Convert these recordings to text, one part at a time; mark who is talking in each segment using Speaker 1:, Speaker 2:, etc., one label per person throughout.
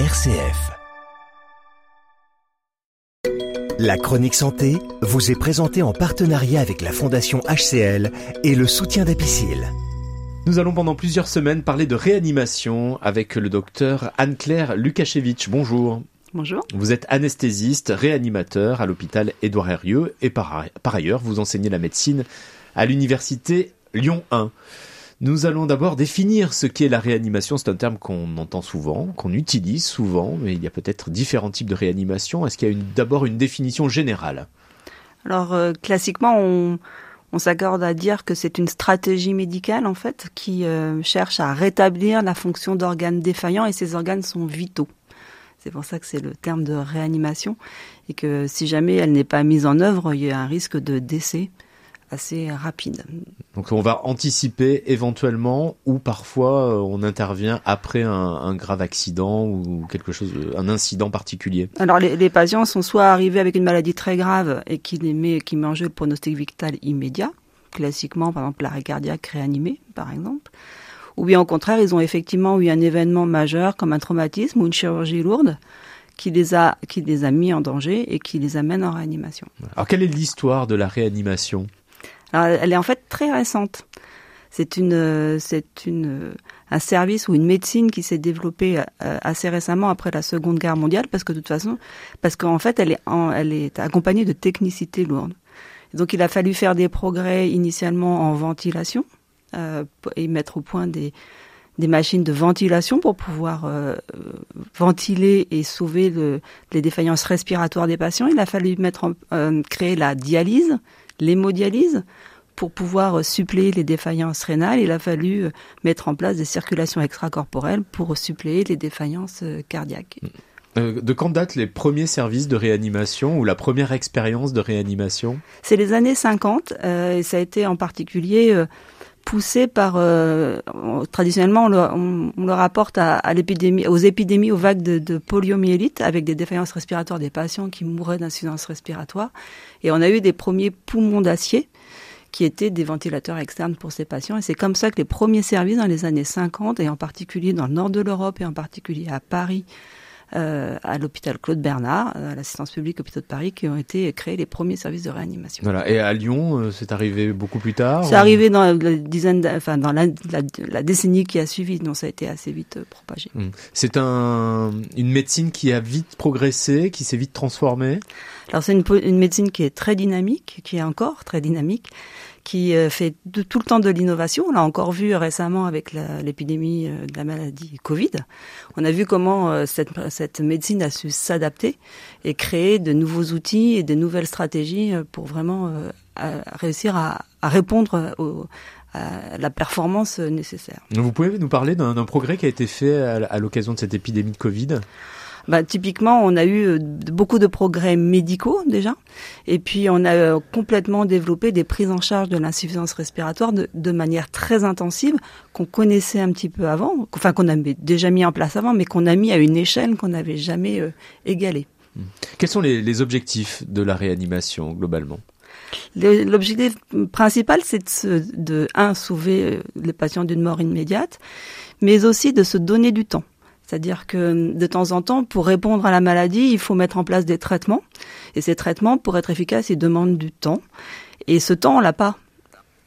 Speaker 1: RCF. La chronique santé vous est présentée en partenariat avec la Fondation HCL et le soutien d'Apicil.
Speaker 2: Nous allons pendant plusieurs semaines parler de réanimation avec le docteur Anne-Claire Lukashevitch. Bonjour.
Speaker 3: Bonjour.
Speaker 2: Vous êtes anesthésiste, réanimateur à l'hôpital Édouard Herrieux et par, par ailleurs vous enseignez la médecine à l'université Lyon 1. Nous allons d'abord définir ce qu'est la réanimation. C'est un terme qu'on entend souvent, qu'on utilise souvent, mais il y a peut-être différents types de réanimation. Est-ce qu'il y a d'abord une définition générale?
Speaker 3: Alors, euh, classiquement, on, s'accorde à dire que c'est une stratégie médicale, en fait, qui euh, cherche à rétablir la fonction d'organes défaillants et ces organes sont vitaux. C'est pour ça que c'est le terme de réanimation et que si jamais elle n'est pas mise en œuvre, il y a un risque de décès assez rapide.
Speaker 2: Donc on va anticiper éventuellement ou parfois euh, on intervient après un, un, grave accident ou quelque chose, un incident particulier.
Speaker 3: Alors les, les, patients sont soit arrivés avec une maladie très grave et qui met, qui met en jeu le pronostic vital immédiat, classiquement par exemple l'arrêt cardiaque réanimé par exemple, ou bien au contraire ils ont effectivement eu un événement majeur comme un traumatisme ou une chirurgie lourde qui les a qui les a mis en danger et qui les amène en réanimation.
Speaker 2: Alors quelle est l'histoire de la réanimation?
Speaker 3: Alors, elle est en fait très récente. C'est une, c'est une, un service ou une médecine qui s'est développée assez récemment après la Seconde Guerre mondiale, parce que de toute façon, parce qu'en fait, elle est, accompagnée de technicité lourde. Donc, il a fallu faire des progrès initialement en ventilation euh, et mettre au point des, des machines de ventilation pour pouvoir euh, ventiler et sauver le, les défaillances respiratoires des patients. Il a fallu mettre en, euh, créer la dialyse, l'hémodialyse pour pouvoir suppléer les défaillances rénales, il a fallu mettre en place des circulations extracorporelles pour suppléer les défaillances cardiaques.
Speaker 2: Euh, de quand datent les premiers services de réanimation ou la première expérience de réanimation?
Speaker 3: C'est les années 50 euh, et ça a été en particulier euh, poussé par euh, traditionnellement on le, on le rapporte à, à l'épidémie aux épidémies aux vagues de, de, poliomyélite avec des défaillances respiratoires des patients qui mouraient d'insuffisance respiratoire et on a eu des premiers poumons d'acier qui étaient des ventilateurs externes pour ces patients. Et c'est comme ça que les premiers services dans les années 50, et en particulier dans le nord de l'Europe, et en particulier à Paris, euh, à l'hôpital Claude Bernard, à l'assistance publique hôpital de Paris, qui ont été créés les premiers services de réanimation.
Speaker 2: Voilà. Et à Lyon, euh, c'est arrivé beaucoup plus tard.
Speaker 3: C'est ou... arrivé dans la dizaine, enfin dans la, la, la, décennie qui a suivi, donc ça a été assez vite euh, propagé.
Speaker 2: Mmh. C'est un, une médecine qui a vite progressé, qui s'est vite transformée?
Speaker 3: Alors c'est une, une médecine qui est très dynamique, qui est encore très dynamique qui fait de, tout le temps de l'innovation. On l'a encore vu récemment avec l'épidémie de la maladie Covid. On a vu comment cette, cette médecine a su s'adapter et créer de nouveaux outils et de nouvelles stratégies pour vraiment réussir à, à répondre au, à la performance nécessaire.
Speaker 2: Vous pouvez nous parler d'un progrès qui a été fait à l'occasion de cette épidémie de Covid?
Speaker 3: Bah, typiquement, on a eu beaucoup de progrès médicaux déjà, et puis on a complètement développé des prises en charge de l'insuffisance respiratoire de, de, manière très intensive qu'on connaissait un petit peu avant, enfin qu'on avait déjà mis en place avant, mais qu'on a mis à une échelle qu'on n'avait jamais euh, égalée.
Speaker 2: Quels sont les, les objectifs de la réanimation globalement?
Speaker 3: L'objectif principal, c'est de, de, un, sauver les patients d'une mort immédiate, mais aussi de se donner du temps. C'est-à-dire que de temps en temps, pour répondre à la maladie, il faut mettre en place des traitements. Et ces traitements, pour être efficaces, ils demandent du temps. Et ce temps, on l'a pas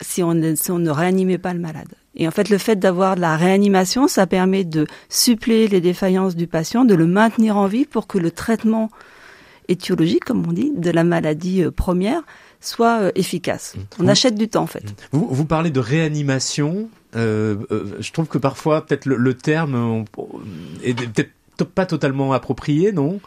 Speaker 3: si on, ne réanimait pas le malade. Et en fait, le fait d'avoir de la réanimation, ça permet de suppléer les défaillances du patient, de le maintenir en vie pour que le traitement étiologique, comme on dit, de la maladie première soit efficace. On vous, achète du temps, en fait.
Speaker 2: Vous, vous parlez de réanimation. Euh, euh, je trouve que parfois, peut-être le, le, terme on, est peut-être pas totalement approprié, non?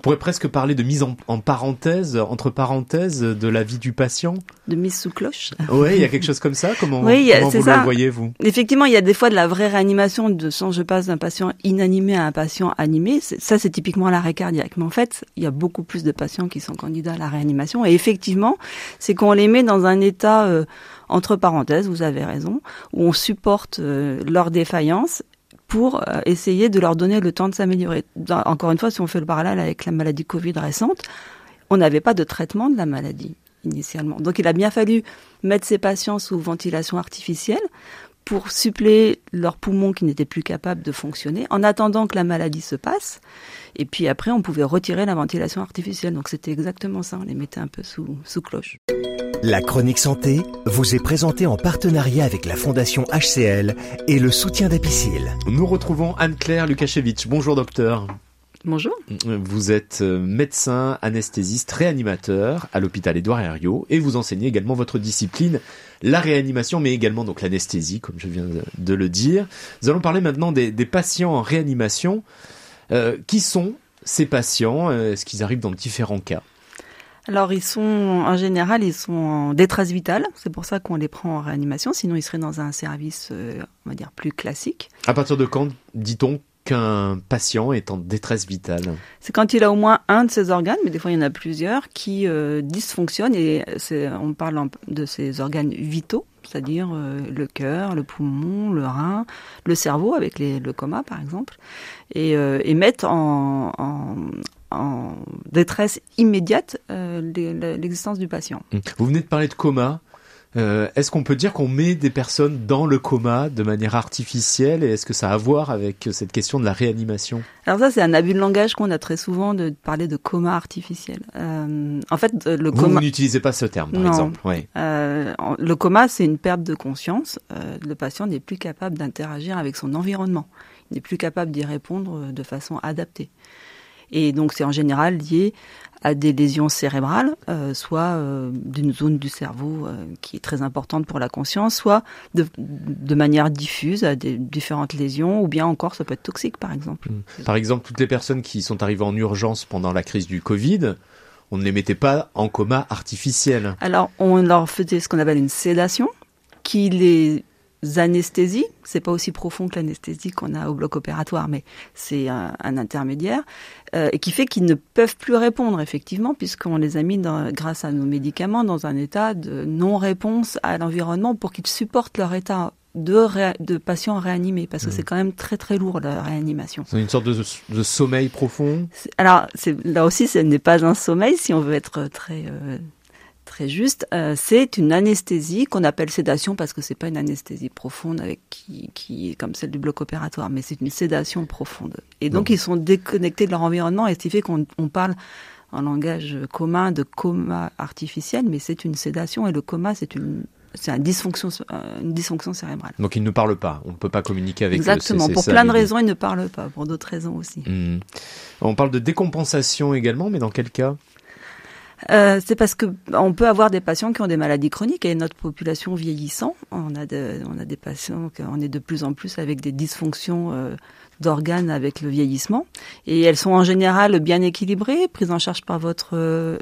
Speaker 2: On pourrait presque parler de mise en, en, parenthèse, entre parenthèses, de la vie du patient.
Speaker 3: De mise sous cloche.
Speaker 2: Oui, il y a quelque chose comme ça. Comment, oui, comment vous ça. le voyez vous?
Speaker 3: Effectivement, il y a des fois de la vraie réanimation de sens. Je passe d'un patient inanimé à un patient animé. Ça, c'est typiquement l'arrêt cardiaque. Mais en fait, il y a beaucoup plus de patients qui sont candidats à la réanimation. Et effectivement, c'est qu'on les met dans un état euh, entre parenthèses. Vous avez raison, où on supporte euh, leur défaillance pour euh, essayer de leur donner le temps de s'améliorer. Encore une fois, si on fait le parallèle avec la maladie Covid récente, on n'avait pas de traitement de la maladie initialement. Donc il a bien fallu mettre ces patients sous ventilation artificielle pour suppléer leurs poumons qui n'étaient plus capables de fonctionner en attendant que la maladie se passe. Et puis après, on pouvait retirer la ventilation artificielle. Donc c'était exactement ça, on les mettait un peu sous, sous cloche.
Speaker 1: La chronique santé vous est présentée en partenariat avec la Fondation HCL et le soutien d'Apicil.
Speaker 2: Nous retrouvons Anne-Claire Lukashevitch. Bonjour docteur.
Speaker 3: Bonjour.
Speaker 2: Vous êtes euh, médecin, anesthésiste, réanimateur à l'hôpital Édouard Herriot et vous enseignez également votre discipline, la réanimation, mais également donc l'anesthésie, comme je viens de le dire. Nous allons parler maintenant des, des patients en réanimation. Euh, qui sont ces patients? Euh, Est-ce qu'ils arrivent dans différents cas?
Speaker 3: Alors ils sont en général ils sont en détresse vitale, c'est pour ça qu'on les prend en réanimation, sinon ils seraient dans un service euh, on va dire plus classique.
Speaker 2: À partir de quand dit-on qu'un patient est en détresse vitale?
Speaker 3: C'est quand il a au moins un de ses organes, mais des fois il y en a plusieurs, qui euh, dysfonctionnent et on parle de ces organes vitaux, c'est-à-dire euh, le cœur, le poumon, le rein, le cerveau avec les, le coma par exemple, et, et mettent en, en, en, détresse immédiate euh, l'existence du patient.
Speaker 2: Vous venez de parler de coma. Euh, est-ce qu'on peut dire qu'on met des personnes dans le coma de manière artificielle et est-ce que ça a à voir avec cette question de la réanimation?
Speaker 3: Alors ça, c'est un abus de langage qu'on a très souvent de parler de coma artificiel. Euh, en fait, le
Speaker 2: vous,
Speaker 3: coma.
Speaker 2: Vous n'utilisez pas ce terme, par
Speaker 3: non.
Speaker 2: exemple. Oui.
Speaker 3: Euh, le coma, c'est une perte de conscience. Le patient n'est plus capable d'interagir avec son environnement. Il n'est plus capable d'y répondre de façon adaptée. Et donc c'est en général lié à des lésions cérébrales, euh, soit euh, d'une zone du cerveau euh, qui est très importante pour la conscience, soit de, de, manière diffuse à des différentes lésions, ou bien encore ça peut être toxique par exemple.
Speaker 2: Mmh. Par exemple, toutes les personnes qui sont arrivées en urgence pendant la crise du Covid, on ne les mettait pas en coma artificiel.
Speaker 3: Alors on leur faisait ce qu'on appelle une sédation, qui les anesthésie, c'est pas aussi profond que l'anesthésie qu'on a au bloc opératoire, mais c'est un, un, intermédiaire, euh, et qui fait qu'ils ne peuvent plus répondre effectivement, puisqu'on les a mis dans, grâce à nos médicaments dans un état de non-réponse à l'environnement pour qu'ils supportent leur état de, ré, de patients réanimés, parce que mmh. c'est quand même très très lourd la réanimation.
Speaker 2: C'est une sorte de, de sommeil profond?
Speaker 3: Alors là aussi, ce n'est pas un sommeil, si on veut être très euh, très juste, euh, c'est une anesthésie qu'on appelle sédation parce que c'est pas une anesthésie profonde avec qui, qui est comme celle du bloc opératoire, mais c'est une sédation profonde. Et donc, ils sont déconnectés de leur environnement et ce qui fait qu'on on parle en langage commun de coma artificiel, mais c'est une sédation et le coma c'est une c'est une dysfonction, une dysfonction cérébrale.
Speaker 2: Donc ils ne parlent pas, on ne peut pas communiquer avec
Speaker 3: Exactement,
Speaker 2: eux.
Speaker 3: pour plein de raisons ils ne parlent pas, pour d'autres raisons aussi.
Speaker 2: Mmh. On parle de décompensation également, mais dans quel cas?
Speaker 3: Euh, c'est parce que on peut avoir des patients qui ont des maladies chroniques et notre population vieillissant, on a de, on a des patients on est de plus en plus avec des dysfonctions euh, d'organes avec le vieillissement et elles sont en général bien équilibrées, prises en charge par votre euh,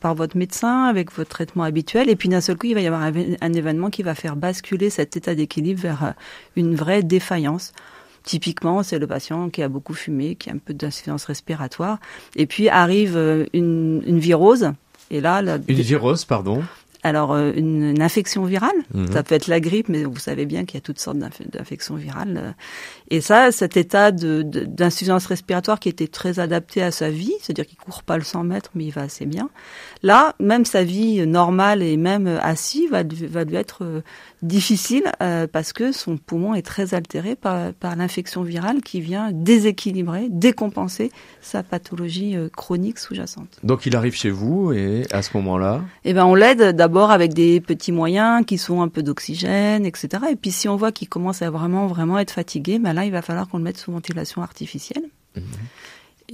Speaker 3: par votre médecin avec votre traitement habituel et puis d'un seul coup il va y avoir un, un événement qui va faire basculer cet état d'équilibre vers une vraie défaillance. Typiquement, c'est le patient qui a beaucoup fumé, qui a un peu d'insuffisance respiratoire, et puis arrive une, une virose. Et là, la...
Speaker 2: une virose, pardon.
Speaker 3: Alors, euh, une, une, infection virale, mmh. ça peut être la grippe, mais vous savez bien qu'il y a toutes sortes d'infections virales. Et ça, cet état d'insuffisance respiratoire qui était très adapté à sa vie, c'est-à-dire qu'il court pas le 100 mètres, mais il va assez bien. Là, même sa vie normale et même assis va, va lui être difficile euh, parce que son poumon est très altéré par, par l'infection virale qui vient déséquilibrer, décompenser sa pathologie euh, chronique sous-jacente.
Speaker 2: Donc il arrive chez vous et à ce moment-là
Speaker 3: Eh ben on l'aide d'abord avec des petits moyens qui sont un peu d'oxygène, etc. Et puis si on voit qu'il commence à vraiment vraiment être fatigué, ben là il va falloir qu'on le mette sous ventilation artificielle. Mmh.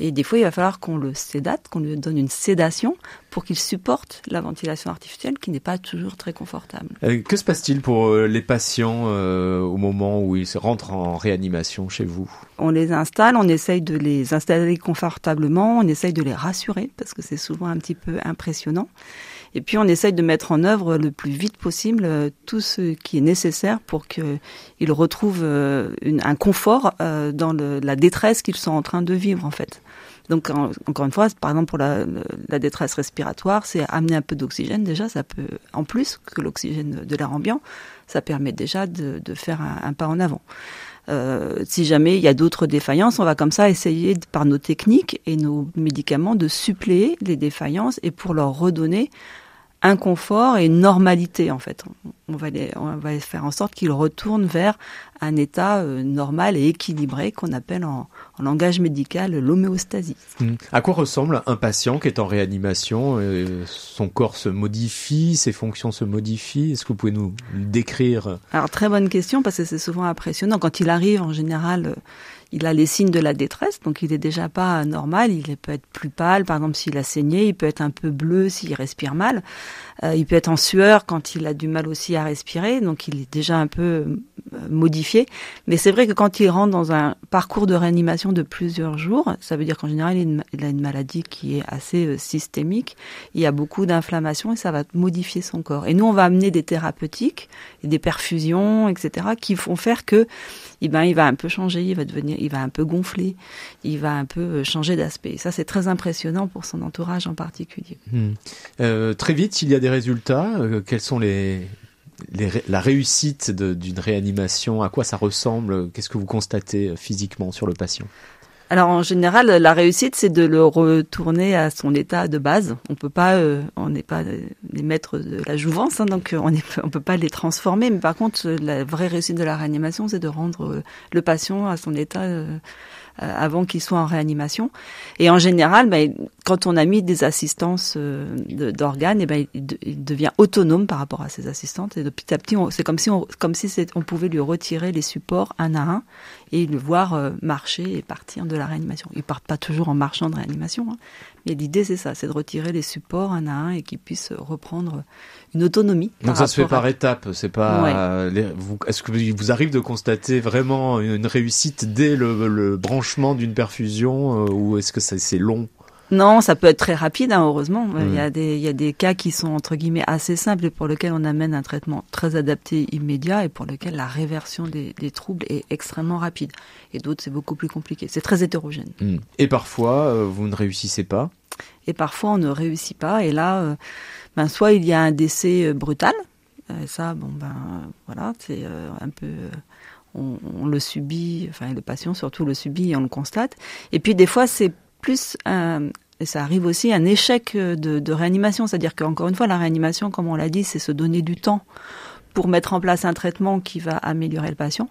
Speaker 3: Et des fois, il va falloir qu'on le sédate, qu'on lui donne une sédation pour qu'il supporte la ventilation artificielle qui n'est pas toujours très confortable.
Speaker 2: Euh, que se passe-t-il pour euh, les patients euh, au moment où ils rentrent en réanimation chez vous?
Speaker 3: On les installe, on essaye de les installer confortablement, on essaye de les rassurer parce que c'est souvent un petit peu impressionnant. Et puis on essaye de mettre en œuvre le plus vite possible tout ce qui est nécessaire pour qu'ils retrouvent un confort dans la détresse qu'ils sont en train de vivre en fait. Donc en, encore une fois, par exemple pour la, détresse respiratoire, c'est amener un peu d'oxygène déjà, ça peut en plus que l'oxygène de l'air ambiant, ça permet déjà de, faire un, pas en avant. Euh, si jamais il y a d'autres défaillances, on va comme ça essayer par nos techniques et nos médicaments de suppléer les défaillances et pour leur redonner inconfort et normalité en fait. On va, les, on va faire en sorte qu'ils retournent vers un état euh, normal et équilibré qu'on appelle en, en, langage médical l'homéostasie.
Speaker 2: Mmh. À quoi ressemble un patient qui est en réanimation euh, Son corps se modifie, ses fonctions se modifient? Est-ce que vous pouvez nous décrire?
Speaker 3: Alors très bonne question parce que c'est souvent impressionnant quand il arrive en général. Euh, il a les signes de la détresse, donc il est déjà pas normal. Il peut être plus pâle, par exemple s'il a saigné, il peut être un peu bleu s'il respire mal. Euh, il peut être en sueur quand il a du mal aussi à respirer, donc il est déjà un peu euh, modifié. Mais c'est vrai que quand il rentre dans un parcours de réanimation de plusieurs jours, ça veut dire qu'en général il a une maladie qui est assez euh, systémique. Il y a beaucoup d'inflammation et ça va modifier son corps. Et nous on va amener des thérapeutiques, des perfusions, etc., qui font faire que eh ben, il va un peu changer, il va devenir, il va un peu gonfler, il va un peu changer d'aspect. Ça, c'est très impressionnant pour son entourage en particulier.
Speaker 2: Hmm. Très vite, il y a des résultats. Euh, quels sont les, les la réussite d'une réanimation? À quoi ça ressemble? Qu'est-ce que vous constatez euh, physiquement sur le patient?
Speaker 3: Alors en général, la réussite, c'est de le retourner à son état de base. On peut pas, euh, on n'est pas les maîtres de la jouvence, hein, donc on ne peut pas les transformer. Mais par contre, la vraie réussite de la réanimation, c'est de rendre le patient à son état avant qu'il soit en réanimation. Et en général, ben, quand on a mis des assistances euh, d'organes, et ben, il, devient autonome par rapport à ses assistantes. Et de petit à petit, c'est comme si on, comme si on pouvait lui retirer les supports un à un et le voir euh, marcher et partir de la réanimation. Ils partent pas toujours en marchant de réanimation, hein, mais l'idée c'est ça, c'est de retirer les supports un à un et qu'ils puissent reprendre une autonomie.
Speaker 2: Donc ça se fait par étapes, c'est pas. Est-ce que vous arrive de constater vraiment une réussite dès le, branchement d'une perfusion euh, ou est-ce que c'est long?
Speaker 3: Non, ça peut être très rapide, hein, heureusement. Il, y a des, il y a des cas qui sont entre guillemets assez simples et pour lesquels on amène un traitement très adapté immédiat et pour lequel la réversion des, des troubles est extrêmement rapide. Et d'autres, c'est beaucoup plus compliqué. C'est très hétérogène.
Speaker 2: Hmm. Et parfois, euh, vous ne réussissez pas
Speaker 3: Et parfois, on ne réussit pas. Et là, euh, ben, soit il y a un décès euh, brutal. ça, bon, ben voilà, c'est un peu on, on, le subit, enfin le patient surtout le subit et on le constate. Et puis des fois c'est plus ça arrive aussi un échec de, de réanimation, c'est-à-dire qu'encore une fois, la réanimation, comme on l'a dit, c'est se donner du temps pour mettre en place un traitement qui va améliorer le patient.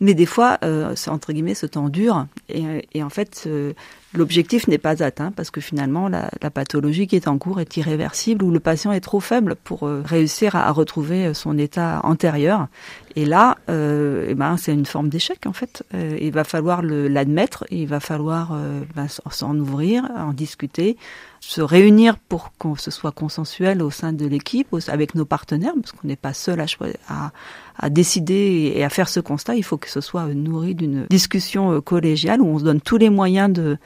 Speaker 3: Mais des fois, euh, entre guillemets, ce temps dure et, et en fait, euh, l'objectif n'est pas atteint parce que finalement, la, la, pathologie qui est en cours est irréversible ou le patient est trop faible pour euh, réussir à, retrouver son état antérieur. Et là, euh, eh ben, c'est une forme d'échec en fait. Euh, il va falloir l'admettre, il va falloir ben, s'en ouvrir, en discuter, se réunir pour que ce soit consensuel au sein de l'équipe, avec nos partenaires, parce qu'on n'est pas seul à, à, à, décider et à faire ce constat. Il faut que ce soit nourri d'une discussion euh, collégiale où on se donne tous les moyens de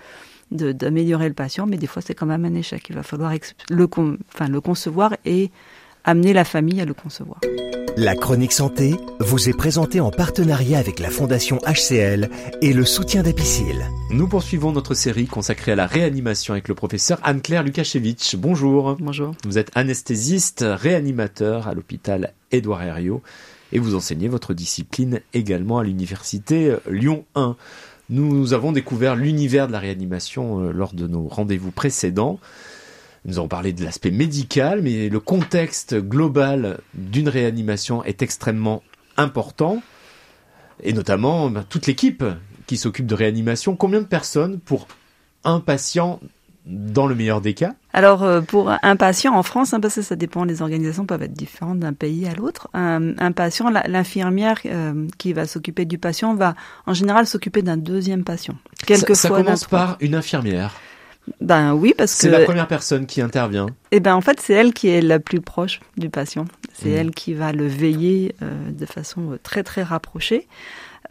Speaker 3: d'améliorer le patient, mais des fois c'est quand même un échec. Il va falloir le, enfin, le concevoir et amener la famille à le concevoir.
Speaker 1: La chronique santé vous est présentée en partenariat avec la Fondation HCL et le soutien d'Apicil.
Speaker 2: Nous poursuivons notre série consacrée à la réanimation avec le professeur Anne-Claire Lukashevitch. Bonjour.
Speaker 3: Bonjour.
Speaker 2: Vous êtes anesthésiste, réanimateur à l'hôpital Édouard Herriot et vous enseignez votre discipline également à l'université Lyon 1. Nous avons découvert l'univers de la réanimation euh, lors de nos rendez-vous précédents. Nous avons parlé de l'aspect médical, mais le contexte global d'une réanimation est extrêmement important, et notamment ben, toute l'équipe qui s'occupe de réanimation. Combien de personnes pour un patient dans le meilleur des cas
Speaker 3: Alors euh, pour un patient en France, hein, parce que ça dépend, les organisations peuvent être différentes d'un pays à l'autre. Un, patient, l'infirmière euh, qui va s'occuper du patient va en général s'occuper d'un deuxième patient.
Speaker 2: Quelquefois, ça, ça commence par une infirmière.
Speaker 3: Ben oui, parce que
Speaker 2: c'est la première personne qui intervient.
Speaker 3: Eh ben en fait, c'est elle qui est la plus proche du patient. C'est mmh. elle qui va le veiller euh, de façon très très rapprochée.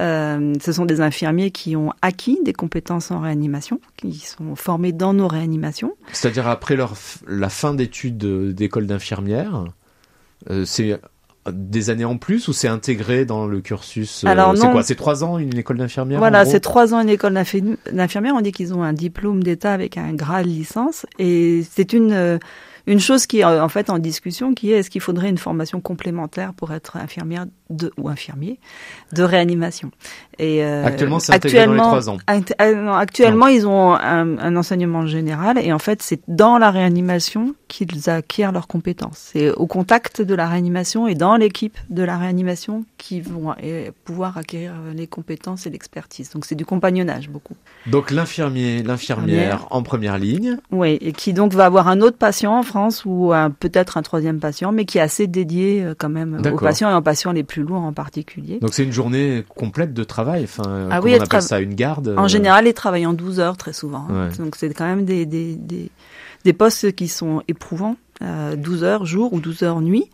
Speaker 3: Euh, ce sont des infirmiers qui ont acquis des compétences en réanimation, qui sont formés dans nos réanimations.
Speaker 2: C'est-à-dire après leur, la fin d'études d'école d'infirmière, euh, c'est des années en plus ou c'est intégré dans le cursus euh, Alors c'est quoi C'est trois ans une école d'infirmière
Speaker 3: Voilà, c'est trois ans une école d'infirmière. On dit qu'ils ont un diplôme d'État avec un grade licence et c'est une euh, une chose qui est en fait en discussion, qui est est-ce qu'il faudrait une formation complémentaire pour être infirmière de, ou infirmiers de réanimation?
Speaker 2: Et euh, actuellement, c'est actuellement, dans les trois ans.
Speaker 3: Euh, actuellement, ils ont un, un, enseignement général et en fait, c'est dans la réanimation qu'ils acquièrent leurs compétences. C'est au contact de la réanimation et dans l'équipe de la réanimation qu'ils vont euh, pouvoir acquérir les compétences et l'expertise. Donc, c'est du compagnonnage beaucoup.
Speaker 2: Donc, l'infirmier, l'infirmière en première ligne.
Speaker 3: Oui, et qui donc va avoir un autre patient en France ou peut-être un troisième patient, mais qui est assez dédié quand même aux patients et aux patients les plus lourds en particulier.
Speaker 2: Donc, c'est une journée complète de travail Enfin, ah oui, on appelle ça une garde
Speaker 3: En euh général, ils travaillent en 12 heures très souvent. Hein. Donc c'est quand même des, des, des, des, postes qui sont éprouvants. Euh, 12 heures jour ou 12 heures nuit.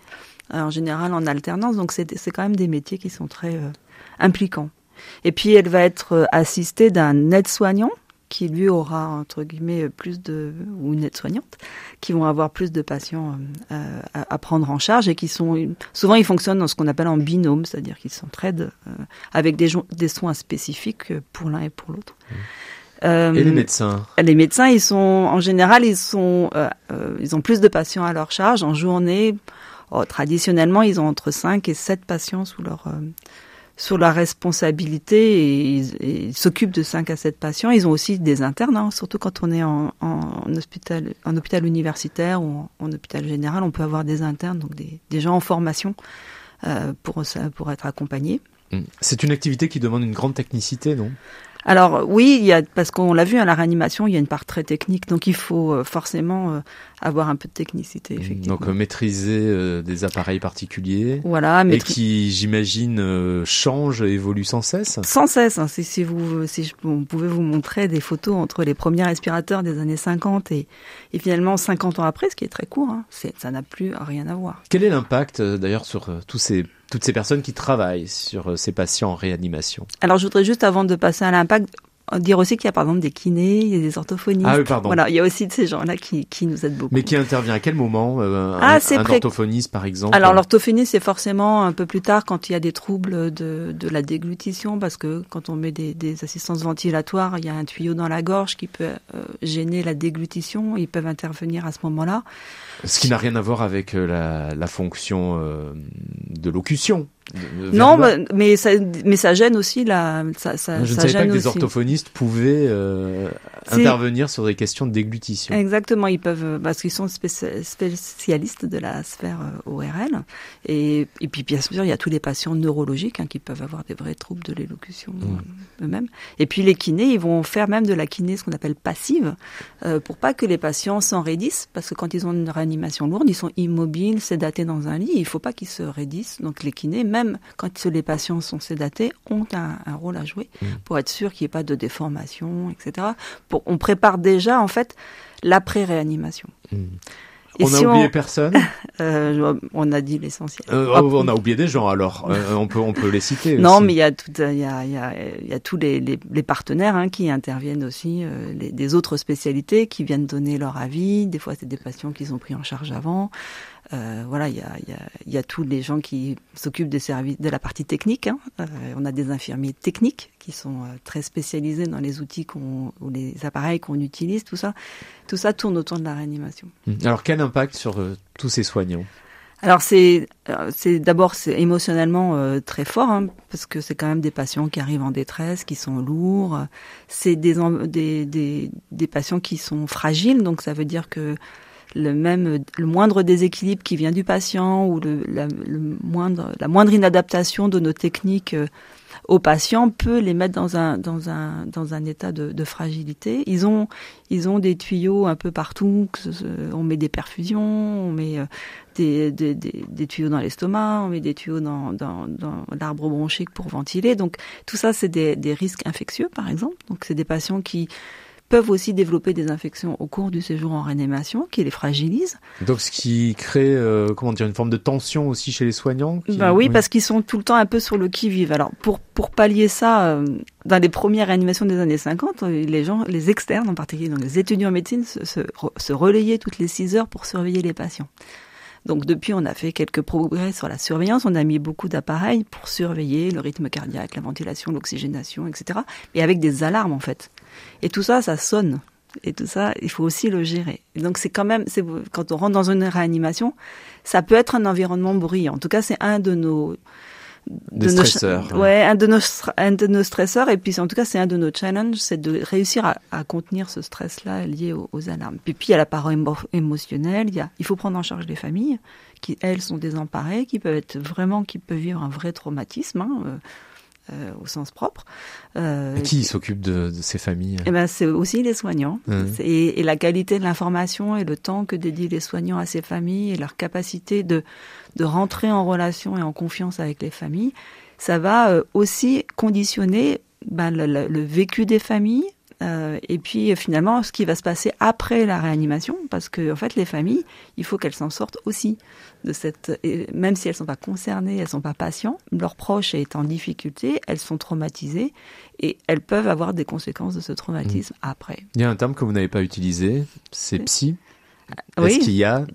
Speaker 3: Euh, en général en alternance. Donc c'est quand même des métiers qui sont très euh, impliquants. Et puis elle va être assistée d'un aide-soignant qui lui aura entre guillemets plus de ou une aide-soignante qui vont avoir plus de patients euh, à, prendre en charge et qui sont souvent ils fonctionnent dans ce qu'on appelle en binôme, c'est-à-dire qu'ils s'entraident euh, avec des, des soins spécifiques pour l'un et pour l'autre.
Speaker 2: Mmh. Euh, et les médecins?
Speaker 3: Les médecins, ils sont en général, ils sont, ils ont plus de patients à leur charge en journée. Oh, traditionnellement, ils ont entre 5 et 7 patients sous leur sur la responsabilité et ils s'occupent de 5 à 7 patients. Ils ont aussi des internes, hein, surtout quand on est en, hôpital, en hôpital universitaire ou en, hôpital général, on peut avoir des internes, donc des, des gens en formation euh, pour, pour être accompagnés.
Speaker 2: Mmh. C'est une activité qui demande une grande technicité, non?
Speaker 3: Alors oui, il y a, parce qu'on l'a vu à la réanimation, il y a une part très technique, donc il faut euh, forcément euh, avoir un peu de technicité. Mmh, effectivement.
Speaker 2: Donc euh, maîtriser des appareils particuliers, voilà, et qui, j'imagine, changent, évoluent sans cesse.
Speaker 3: Sans cesse. Hein, si, si, vous, si je on pouvait vous montrer des photos entre les premiers respirateurs des années 50 et, et finalement 50 ans après, ce qui est très court, hein, ça n'a plus rien à voir.
Speaker 2: Quel est l'impact d'ailleurs sur tous ces toutes ces personnes qui travaillent sur euh, ces patients en réanimation.
Speaker 3: Alors je voudrais juste avant de passer à l'impact dire aussi qu'il y a par exemple des kinés, il y a des orthophonistes.
Speaker 2: Ah oui, pardon.
Speaker 3: Voilà, il y a aussi de ces gens-là qui, qui nous aident beaucoup.
Speaker 2: Mais qui intervient à quel moment euh, ah, Un, orthophoniste par exemple
Speaker 3: Alors l'orthophoniste c'est forcément un peu plus tard quand il y a des troubles de, de la déglutition parce que quand on met des, des assistances ventilatoires, il y a un tuyau dans la gorge qui peut euh, gêner la déglutition. Ils peuvent intervenir à ce moment-là.
Speaker 2: Ce qui n'a rien à voir avec euh, la, la fonction euh, de locution.
Speaker 3: Non, mais ça, mais ça gêne aussi la. Ça, ça,
Speaker 2: Je ne savais pas que des orthophonistes pouvaient euh, intervenir sur des questions de déglutition.
Speaker 3: Exactement, ils peuvent parce qu'ils sont spécialistes de la sphère ORL et, et puis bien sûr il y a tous les patients neurologiques hein, qui peuvent avoir des vrais troubles de l'élocution mmh. eux-mêmes. Et puis les kinés, ils vont faire même de la kiné ce qu'on appelle passive euh, pour pas que les patients s'enraidissent parce que quand ils ont une réanimation lourde, ils sont immobiles, sédatés dans un lit. Il faut pas qu'ils se raidissent. Donc les kinés, même quand les patients sont sédatés, ont un, rôle à jouer mmh. pour être sûr qu'il n'y ait pas de déformation, etc. Pour, on prépare déjà en fait l'après-réanimation.
Speaker 2: Mmh. on a oublié personne?
Speaker 3: Euh, On a dit l'essentiel.
Speaker 2: Euh, oh, on a oublié des gens alors. Euh, on peut on peut les citer.
Speaker 3: Non, mais il y a tout, il y a, il y a, il y a tous les, les, les partenaires hein, qui interviennent aussi, les, des autres spécialités qui viennent donner leur avis. Des fois, c'est des patients qu'ils ont pris en charge avant. Euh, voilà, il y a, y, a, y a, tous les gens qui s'occupent des services, de la partie technique. Hein. Euh, on a des infirmiers techniques qui sont euh, très spécialisés dans les outils qu'on, ou les appareils qu'on utilise. Tout ça, tout ça tourne autour de la réanimation.
Speaker 2: Mmh. Alors, quel impact sur euh, tous ces soignants?
Speaker 3: Alors c'est c'est d'abord c'est émotionnellement très fort hein, parce que c'est quand même des patients qui arrivent en détresse, qui sont lourds. C'est des, des des des patients qui sont fragiles, donc ça veut dire que le même le moindre déséquilibre qui vient du patient ou le, la, le moindre la moindre inadaptation de nos techniques euh, aux patients peut les mettre dans un dans un dans un état de, de fragilité. Ils ont ils ont des tuyaux un peu partout. On met des perfusions, on met euh, des, des, des, tuyaux dans l'estomac, on met des tuyaux dans, dans, dans l'arbre bronchique pour ventiler. Donc tout ça, c'est des, des risques infectieux, par exemple. Donc c'est des patients qui peuvent aussi développer des infections au cours du séjour en réanimation qui les fragilisent.
Speaker 2: Donc ce qui crée euh, comment dire une forme de tension aussi chez les soignants
Speaker 3: Bah oui, parce qu'ils sont tout le temps un peu sur le qui-vive. Alors pour pour pallier ça euh, dans les premières réanimations des années 50, euh, les gens les externes en particulier donc les étudiants en médecine se, se, se relayaient toutes les 6 heures pour surveiller les patients. Donc depuis, on a fait quelques progrès sur la surveillance. On a mis beaucoup d'appareils pour surveiller le rythme cardiaque, la ventilation, l'oxygénation, etc. Et avec des alarmes en fait. Et tout ça, ça sonne. Et tout ça, il faut aussi le gérer. Et donc c'est quand même, c'est quand on rentre dans une réanimation, ça peut être un environnement bruyant. En tout cas, c'est un de nos
Speaker 2: Des stresseurs.
Speaker 3: ouais, un de nos un de nos stresseurs et puis en tout cas c'est un de nos challenges, c'est de réussir à, à contenir ce stress-là lié aux, aux, alarmes. Puis puis il y a la parole émotionnelle, il y a il faut prendre en charge les familles qui elles sont désemparées, qui peuvent être vraiment qui peuvent vivre un vrai traumatisme. Hein, euh, au sens propre.
Speaker 2: Euh, qui s'occupe de, de, ces familles
Speaker 3: eh ben, C'est aussi les soignants. Mmh. Et, et, la qualité de l'information et le temps que dédient les soignants à ces familles et leur capacité de, de rentrer en relation et en confiance avec les familles, ça va euh, aussi conditionner ben, le, le, le, vécu des familles, euh, et puis finalement, ce qui va se passer après la réanimation, parce que en fait, les familles, il faut qu'elles s'en sortent aussi de cette, et même si elles sont pas concernées, elles sont pas patients, leurs proches est en difficulté, elles sont traumatisées et elles peuvent avoir des conséquences de ce traumatisme mmh. après.
Speaker 2: Il y a un terme que vous n'avez pas utilisé, c'est psy.
Speaker 3: Oui.
Speaker 2: Est-ce qu'il y a,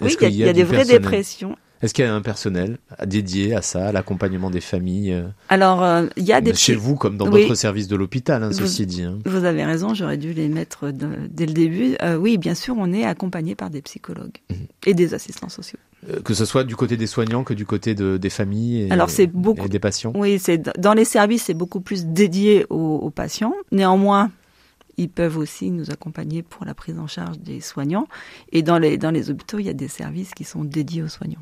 Speaker 3: oui, il y a, y a des vraies dépressions.
Speaker 2: Est-ce qu'il y a un personnel dédié à ça, à l'accompagnement des familles euh,
Speaker 3: Alors, euh, il y a des
Speaker 2: chez vous comme dans d'autres oui. services de l'hôpital, hein, ceci dit. Hein.
Speaker 3: Vous avez raison, j'aurais dû les mettre de, dès le début. Euh, oui, bien sûr, on est accompagné par des psychologues mmh. et des assistants sociaux.
Speaker 2: Euh, que ce soit du côté des soignants que du côté de, des familles et,
Speaker 3: Alors, c'est beaucoup,
Speaker 2: et des patients.
Speaker 3: Oui, c'est dans les services, c'est beaucoup plus dédié aux, aux patients. Néanmoins, ils peuvent aussi nous accompagner pour la prise en charge des soignants. Et dans les, dans les hôpitaux, il y a des services qui sont dédiés aux soignants.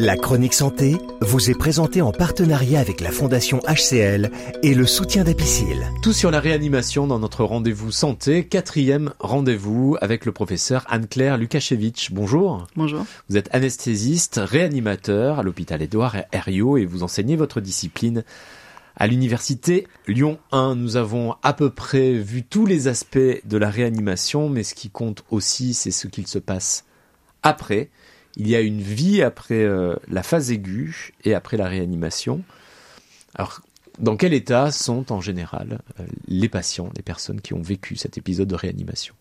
Speaker 1: La chronique santé vous est présentée en partenariat avec la Fondation HCL et le soutien d'Apicil.
Speaker 2: Tout sur la réanimation dans notre rendez-vous santé, quatrième rendez-vous avec le professeur Anne-Claire Lukashevitch. Bonjour.
Speaker 3: Bonjour.
Speaker 2: Vous êtes anesthésiste, réanimateur à l'hôpital Édouard Herriot et vous enseignez votre discipline à l'université Lyon 1, nous avons à peu près vu tous les aspects de la réanimation, mais ce qui compte aussi, c'est ce qu'il se passe après. Il y a une vie après euh, la phase aiguë et après la réanimation. Alors, dans quel état sont en général euh, les patients, les personnes qui ont vécu cet épisode de réanimation?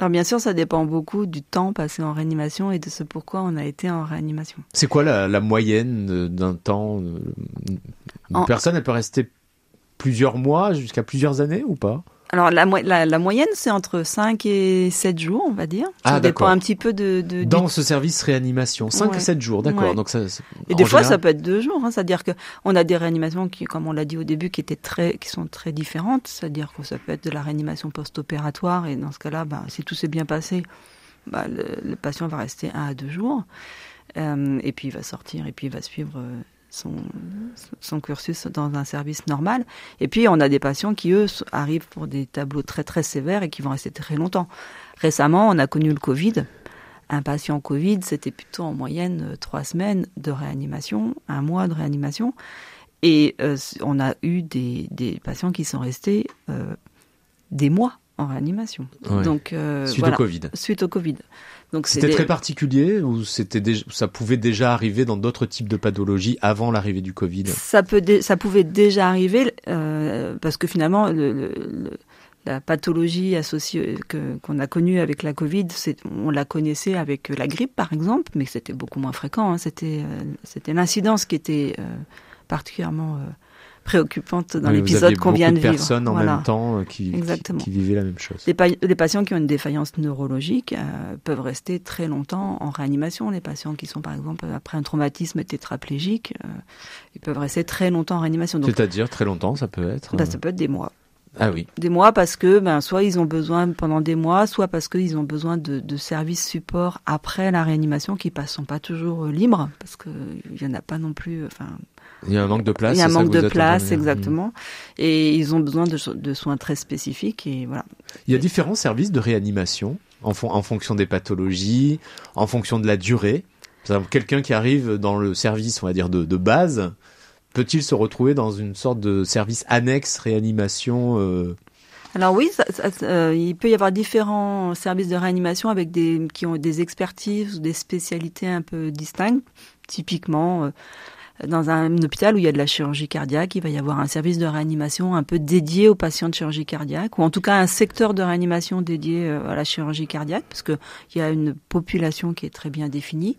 Speaker 3: Alors bien sûr, ça dépend beaucoup du temps passé en réanimation et de ce pourquoi on a été en réanimation.
Speaker 2: C'est quoi la, la moyenne d'un temps Une en... personne, elle peut rester plusieurs mois jusqu'à plusieurs années ou pas?
Speaker 3: Alors la, la, la moyenne c'est entre 5 et 7 jours on va dire. Ça
Speaker 2: ah,
Speaker 3: dépend un petit peu de... de
Speaker 2: Dans du... ce service réanimation, 5 ouais. et 7 jours, d'accord.
Speaker 3: Ouais.
Speaker 2: Donc ça,
Speaker 3: et des fois général... ça peut être 2 jours, hein, c'est-à-dire que on a des réanimations qui, comme on l'a dit au début, qui, étaient très, qui sont très différentes, c'est-à-dire que ça peut être de la réanimation post-opératoire et dans ce cas-là, bah, si tout s'est bien passé, bah, le, le, patient va rester 1 à 2 jours euh, et puis il va sortir et puis il va suivre... Euh, son, cursus dans un service normal. Et puis, on a des patients qui, eux, arrivent pour des tableaux très, très sévères et qui vont rester très longtemps. Récemment, on a connu le Covid. Un patient Covid, c'était plutôt en moyenne trois semaines de réanimation, un mois de réanimation. Et euh, on a eu des, des, patients qui sont restés euh, des mois en réanimation.
Speaker 2: Ouais.
Speaker 3: Donc, euh,
Speaker 2: suite
Speaker 3: voilà,
Speaker 2: au Covid.
Speaker 3: Suite au Covid.
Speaker 2: Donc c'était des... très particulier ou c'était déjà, ça pouvait déjà arriver dans d'autres types de pathologies avant l'arrivée du Covid?
Speaker 3: Ça peut ça pouvait déjà arriver euh, parce que finalement le, le, le, la pathologie associée que qu'on a connue avec la Covid, on la connaissait avec la grippe par exemple, mais c'était beaucoup moins fréquent. Hein. C'était euh, c'était l'incidence qui était euh, particulièrement préoccupante dans
Speaker 2: oui,
Speaker 3: l'épisode qu'on vient de vivre.
Speaker 2: personnes en voilà. même temps qui, qui, qui, vivaient la même chose.
Speaker 3: Les, pa les, patients qui ont une défaillance neurologique euh, peuvent rester très longtemps en réanimation. Les patients qui sont par exemple après un traumatisme tétraplégique, euh, ils peuvent rester très longtemps en réanimation.
Speaker 2: C'est-à-dire très longtemps, ça peut être
Speaker 3: bah, Ça peut être des mois.
Speaker 2: Ah oui.
Speaker 3: Des mois parce que ben, soit ils ont besoin pendant des mois, soit parce qu'ils ont besoin de, de, services support après la réanimation qui ne sont pas toujours euh, libres, parce qu'il n'y en a pas non plus. Enfin,
Speaker 2: il y a un manque de place.
Speaker 3: Il y a un manque de place, exactement. Mmh. Et ils ont besoin de, de, soins très spécifiques et voilà.
Speaker 2: Il y a différents services de réanimation en, fon en fonction des pathologies, en fonction de la durée. Par exemple, quelqu'un qui arrive dans le service, on va dire de, de base, peut-il se retrouver dans une sorte de service annexe réanimation euh...
Speaker 3: alors oui, ça, ça, euh, il peut y avoir différents services de réanimation avec des qui ont des expertises ou des spécialités un peu distinctes. Typiquement, euh, dans un hôpital où il y a de la chirurgie cardiaque, il va y avoir un service de réanimation un peu dédié aux patients de chirurgie cardiaque, ou en tout cas un secteur de réanimation dédié euh, à la chirurgie cardiaque, parce qu'il y a une population qui est très bien définie.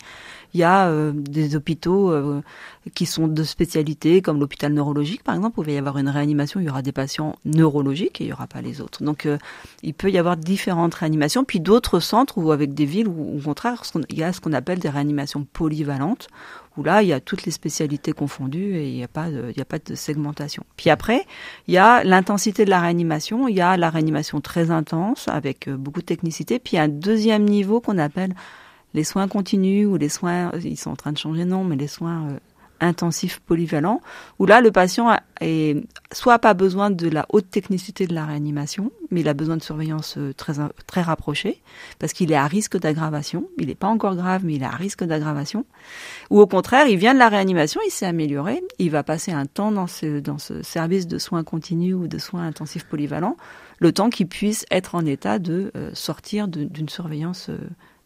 Speaker 3: Il y a euh, des hôpitaux euh, qui sont de spécialité, comme l'hôpital neurologique par exemple, où il va y avoir une réanimation, il y aura des patients neurologiques et il n'y aura pas les autres. Donc il peut y avoir différentes réanimations, puis d'autres centres ou avec des villes où au contraire il y a ce qu'on appelle des réanimations polyvalentes, où là, il y a toutes les spécialités confondues et il n'y a pas il y a pas de segmentation. Puis après, il y a l'intensité de la réanimation, il y a la réanimation très intense avec euh, beaucoup de technicité, puis il y a un deuxième niveau qu'on appelle les soins continus ou les soins, ils sont en train de changer de nom, mais les soins euh, intensif polyvalent, où là, le patient a, est, soit pas besoin de la haute technicité de la réanimation, mais il a besoin de surveillance euh, très, très rapprochée, parce qu'il est à risque d'aggravation. Il n'est pas encore grave, mais il est à risque d'aggravation. Ou au contraire, il vient de la réanimation, il s'est amélioré, il va passer un temps dans ce, dans ce service de soins continus ou de soins intensifs polyvalents, le temps qu'il puisse être en état de euh, sortir d'une surveillance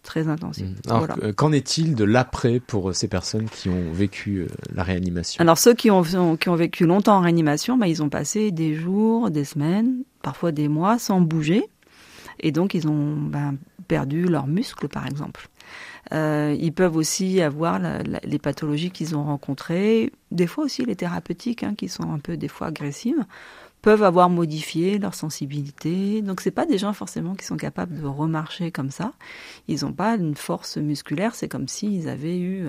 Speaker 3: très intensive.
Speaker 2: Mmh. Alors, qu'en est-il de l'après pour euh, ces personnes qui ont vécu euh, la réanimation?
Speaker 3: Alors, ceux qui ont, qui ont vécu longtemps en réanimation, bah, ils ont passé des jours, des semaines, parfois des mois sans bouger. Et donc, ils ont ben, perdu leurs muscles, par exemple. Euh, ils peuvent aussi avoir les pathologies qu'ils ont rencontrées, des fois aussi les thérapeutiques, hein, qui sont un peu des fois agressives peuvent avoir modifié leur sensibilité. Donc c'est pas des gens forcément qui sont capables de remarcher comme ça. Ils n'ont pas une force musculaire. C'est comme s'ils avaient eu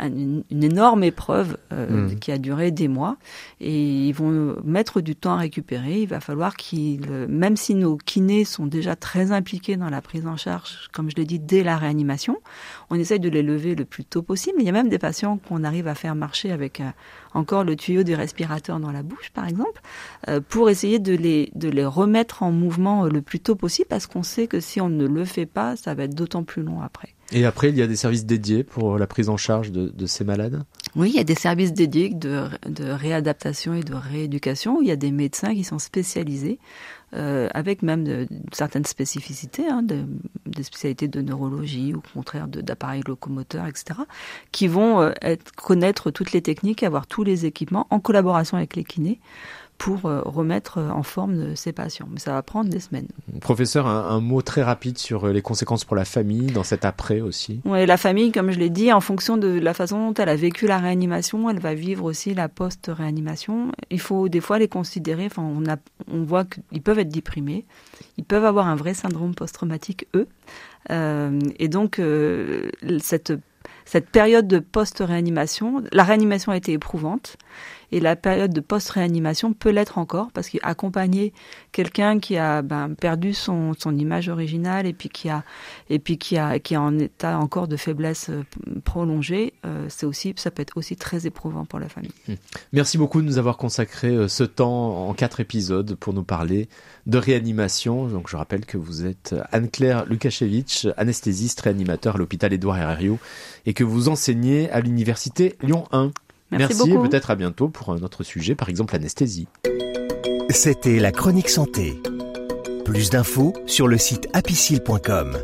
Speaker 3: euh, une, énorme épreuve euh, hmm. qui a duré des mois et ils vont mettre du temps à récupérer. Il va falloir qu'ils, même si nos kinés sont déjà très impliqués dans la prise en charge, comme je l'ai dit, dès la réanimation, on essaye de les lever le plus tôt possible. Il y a même des patients qu'on arrive à faire marcher avec euh, encore le tuyau du respirateur dans la bouche, par exemple, euh, pour essayer de les, de les remettre en mouvement le plus tôt possible parce qu'on sait que si on ne le fait pas, ça va être d'autant plus long après.
Speaker 2: Et après, il y a des services dédiés pour la prise en charge de, ces malades?
Speaker 3: Oui, il y a des services dédiés de, réadaptation et de rééducation il y a des médecins qui sont spécialisés, euh, avec même certaines spécificités, hein, des spécialités de neurologie au contraire d'appareils locomoteurs, etc., qui vont euh, connaître toutes les techniques, avoir tous les équipements en collaboration avec les kinés pour euh, remettre en forme de ces patients. Mais ça va prendre des semaines.
Speaker 2: Professeur, un, mot très rapide sur euh, les conséquences pour la famille dans cet après aussi.
Speaker 3: Oui, la famille, comme je l'ai dit, en fonction de la façon dont elle a vécu la réanimation, elle va vivre aussi la post-réanimation. Il faut des fois les considérer. Enfin, on, a, on voit qu'ils peuvent être déprimés, ils peuvent avoir un vrai syndrome post-traumatique eux, euh, et donc euh, cette cette période de post-réanimation, la réanimation a été éprouvante et la période de post-réanimation peut l'être encore parce qu'accompagner quelqu'un qui a ben, perdu son, image originale et puis qui a et puis qui a qui est en état encore de faiblesse euh, prolongée, euh, c'est aussi ça peut être aussi très éprouvant pour la famille. Hum.
Speaker 2: Merci beaucoup de nous avoir consacré euh, ce temps en quatre épisodes pour nous parler de réanimation. Donc je rappelle que vous êtes Anne-Claire Lukashevitch, anesthésiste réanimateur à l'hôpital Édouard Herriot et que vous enseignez à l'université Lyon 1.
Speaker 3: Merci,
Speaker 2: et peut-être à bientôt pour un autre sujet, par exemple l'anesthésie.
Speaker 1: C'était la chronique santé. Plus d'infos sur le site apicile.com.